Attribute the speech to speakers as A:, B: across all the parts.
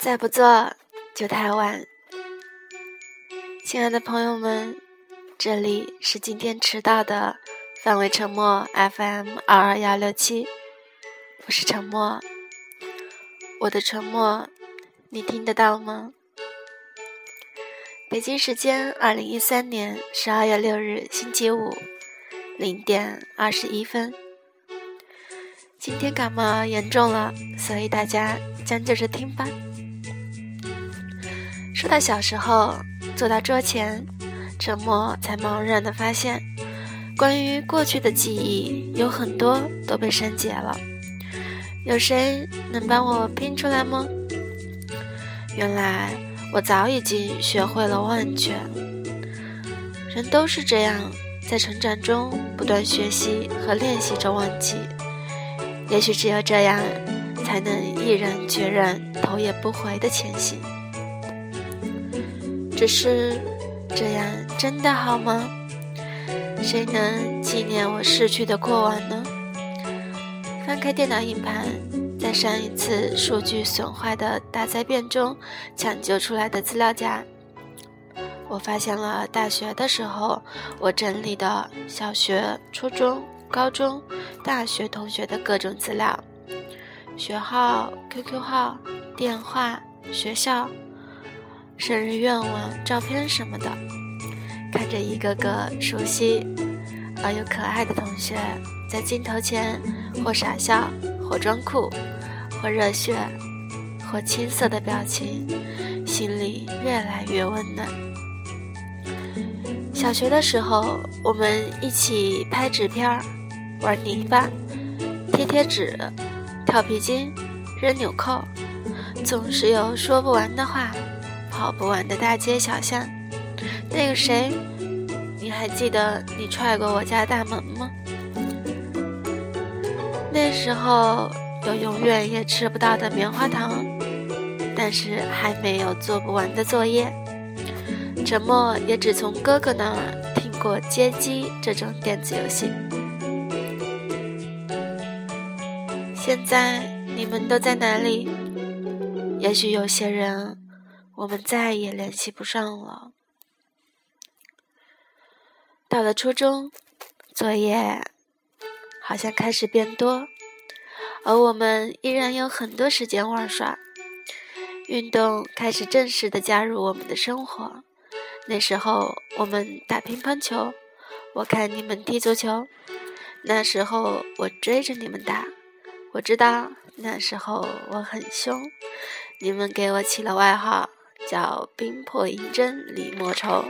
A: 再不做就太晚。亲爱的朋友们，这里是今天迟到的范围沉默 FM 二二幺六七，我是沉默。我的沉默，你听得到吗？北京时间二零一三年十二月六日星期五零点二十一分。今天感冒严重了，所以大家将就着听吧。说到小时候，坐到桌前，沉默才茫然的发现，关于过去的记忆有很多都被删减了。有谁能帮我拼出来吗？原来我早已经学会了忘却。人都是这样，在成长中不断学习和练习着忘记。也许只有这样，才能毅然决然、头也不回的前行。只是，这样真的好吗？谁能纪念我逝去的过往呢？翻开电脑硬盘，在上一次数据损坏的大灾变中抢救出来的资料夹，我发现了大学的时候我整理的小学、初中。高中、大学同学的各种资料，学号、QQ 号、电话、学校、生日愿望、照片什么的，看着一个个熟悉而又可爱的同学在镜头前或傻笑、或装酷、或热血、或青涩的表情，心里越来越温暖。小学的时候，我们一起拍纸片儿。玩泥巴、贴贴纸、跳皮筋、扔纽扣，总是有说不完的话，跑不完的大街小巷。那个谁，你还记得你踹过我家大门吗？那时候有永远也吃不到的棉花糖，但是还没有做不完的作业。沉默也只从哥哥那听过街机这种电子游戏。现在你们都在哪里？也许有些人，我们再也联系不上了。到了初中，作业好像开始变多，而我们依然有很多时间玩耍。运动开始正式的加入我们的生活。那时候我们打乒乓球，我看你们踢足球。那时候我追着你们打。我知道那时候我很凶，你们给我起了外号叫“冰魄银针李莫愁”。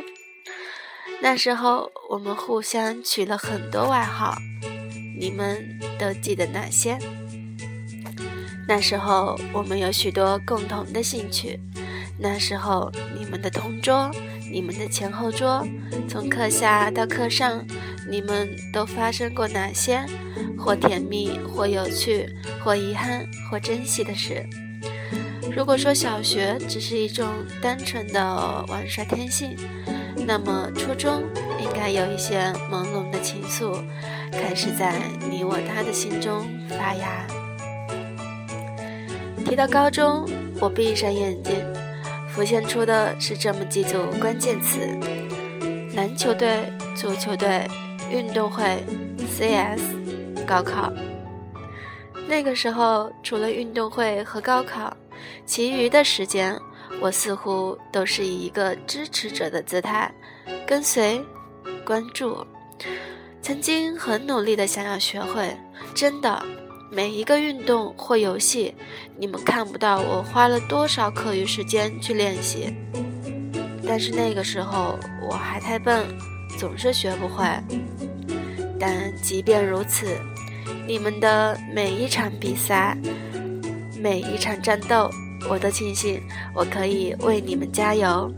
A: 那时候我们互相取了很多外号，你们都记得哪些？那时候我们有许多共同的兴趣。那时候你们的同桌，你们的前后桌，从课下到课上，你们都发生过哪些？或甜蜜，或有趣，或遗憾，或珍惜的事。如果说小学只是一种单纯的玩耍天性，那么初中应该有一些朦胧的情愫开始在你我他的心中发芽。提到高中，我闭上眼睛，浮现出的是这么几组关键词：篮球队、足球队、运动会、CS。高考，那个时候除了运动会和高考，其余的时间我似乎都是以一个支持者的姿态跟随、关注。曾经很努力的想要学会，真的每一个运动或游戏，你们看不到我花了多少课余时间去练习。但是那个时候我还太笨，总是学不会。但即便如此。你们的每一场比赛，每一场战斗，我都庆幸我可以为你们加油。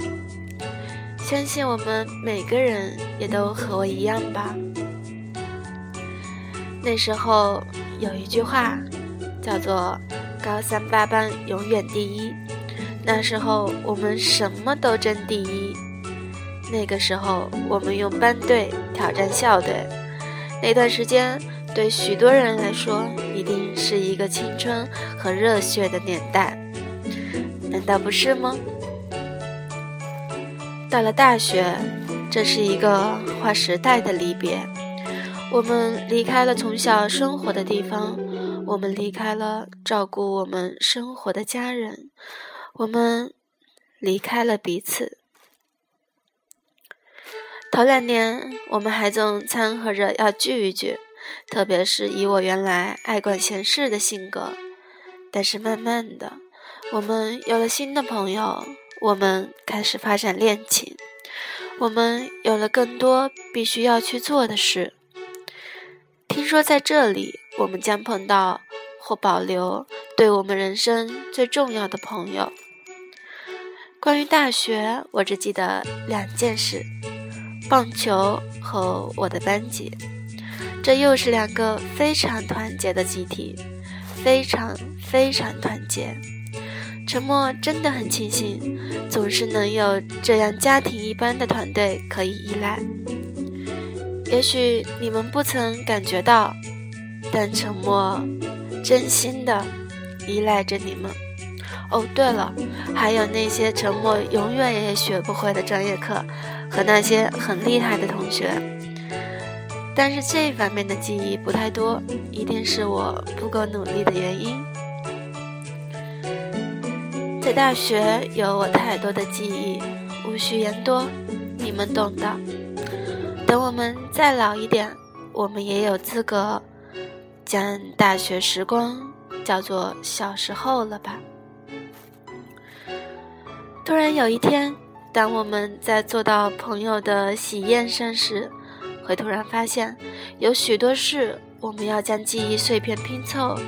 A: 相信我们每个人也都和我一样吧。那时候有一句话，叫做“高三八班永远第一”。那时候我们什么都争第一。那个时候我们用班队挑战校队。那段时间。对许多人来说，一定是一个青春和热血的年代。难道不是吗？到了大学，这是一个划时代的离别。我们离开了从小生活的地方，我们离开了照顾我们生活的家人，我们离开了彼此。头两年，我们还总掺和着要聚一聚，特别是以我原来爱管闲事的性格。但是慢慢的，我们有了新的朋友，我们开始发展恋情，我们有了更多必须要去做的事。听说在这里，我们将碰到或保留对我们人生最重要的朋友。关于大学，我只记得两件事。棒球和我的班级，这又是两个非常团结的集体，非常非常团结。沉默真的很庆幸，总是能有这样家庭一般的团队可以依赖。也许你们不曾感觉到，但沉默真心的依赖着你们。哦，对了，还有那些沉默永远也学不会的专业课。和那些很厉害的同学，但是这方面的记忆不太多，一定是我不够努力的原因。在大学有我太多的记忆，无需言多，你们懂的。等我们再老一点，我们也有资格将大学时光叫做小时候了吧？突然有一天。当我们在做到朋友的喜宴上时，会突然发现，有许多事我们要将记忆碎片拼凑，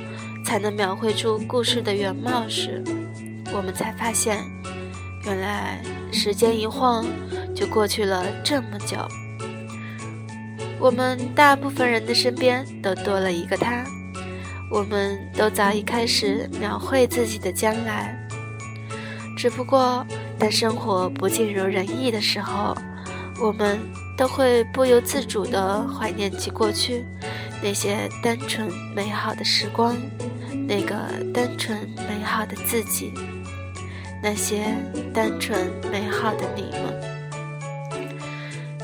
A: 才能描绘出故事的原貌时，我们才发现，原来时间一晃就过去了这么久。我们大部分人的身边都多了一个他，我们都早已开始描绘自己的将来，只不过。当生活不尽如人意的时候，我们都会不由自主地怀念起过去那些单纯美好的时光，那个单纯美好的自己，那些单纯美好的你们。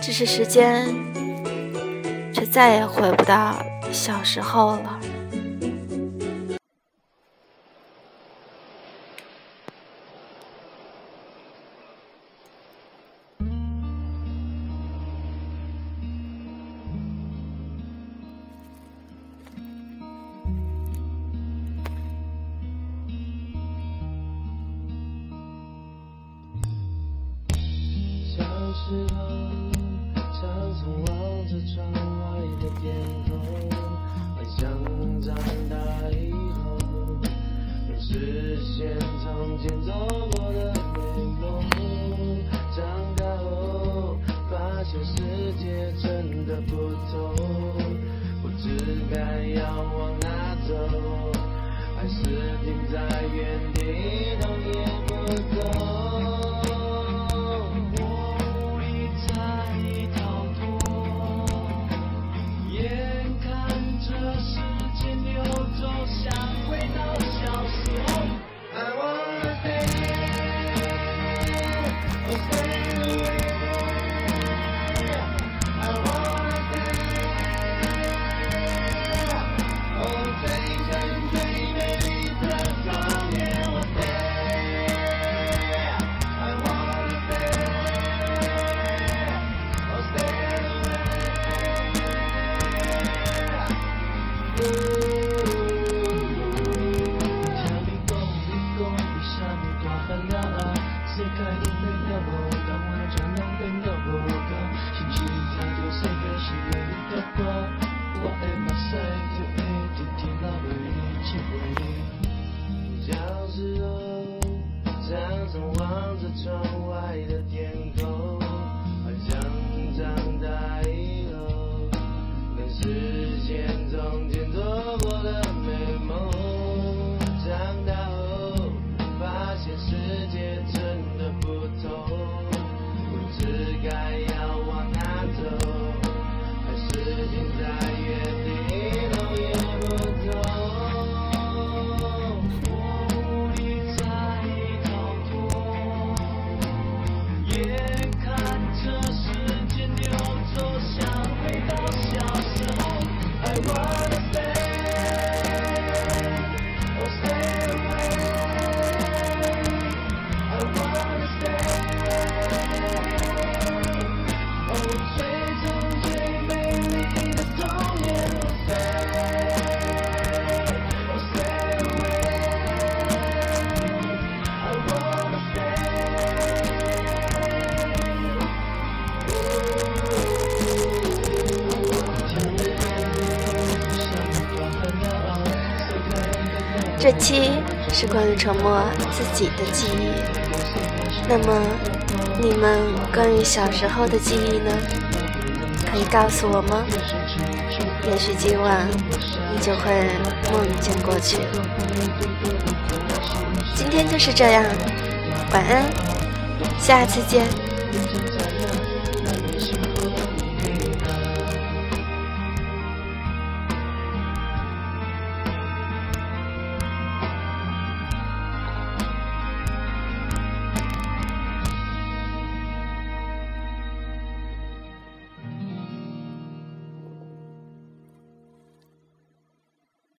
A: 只是时间，却再也回不到小时候了。good. 这期是关于沉默自己的记忆。那么，你们关于小时候的记忆呢？可以告诉我吗？也许今晚你就会梦见过去。今天就是这样，晚安，下次见。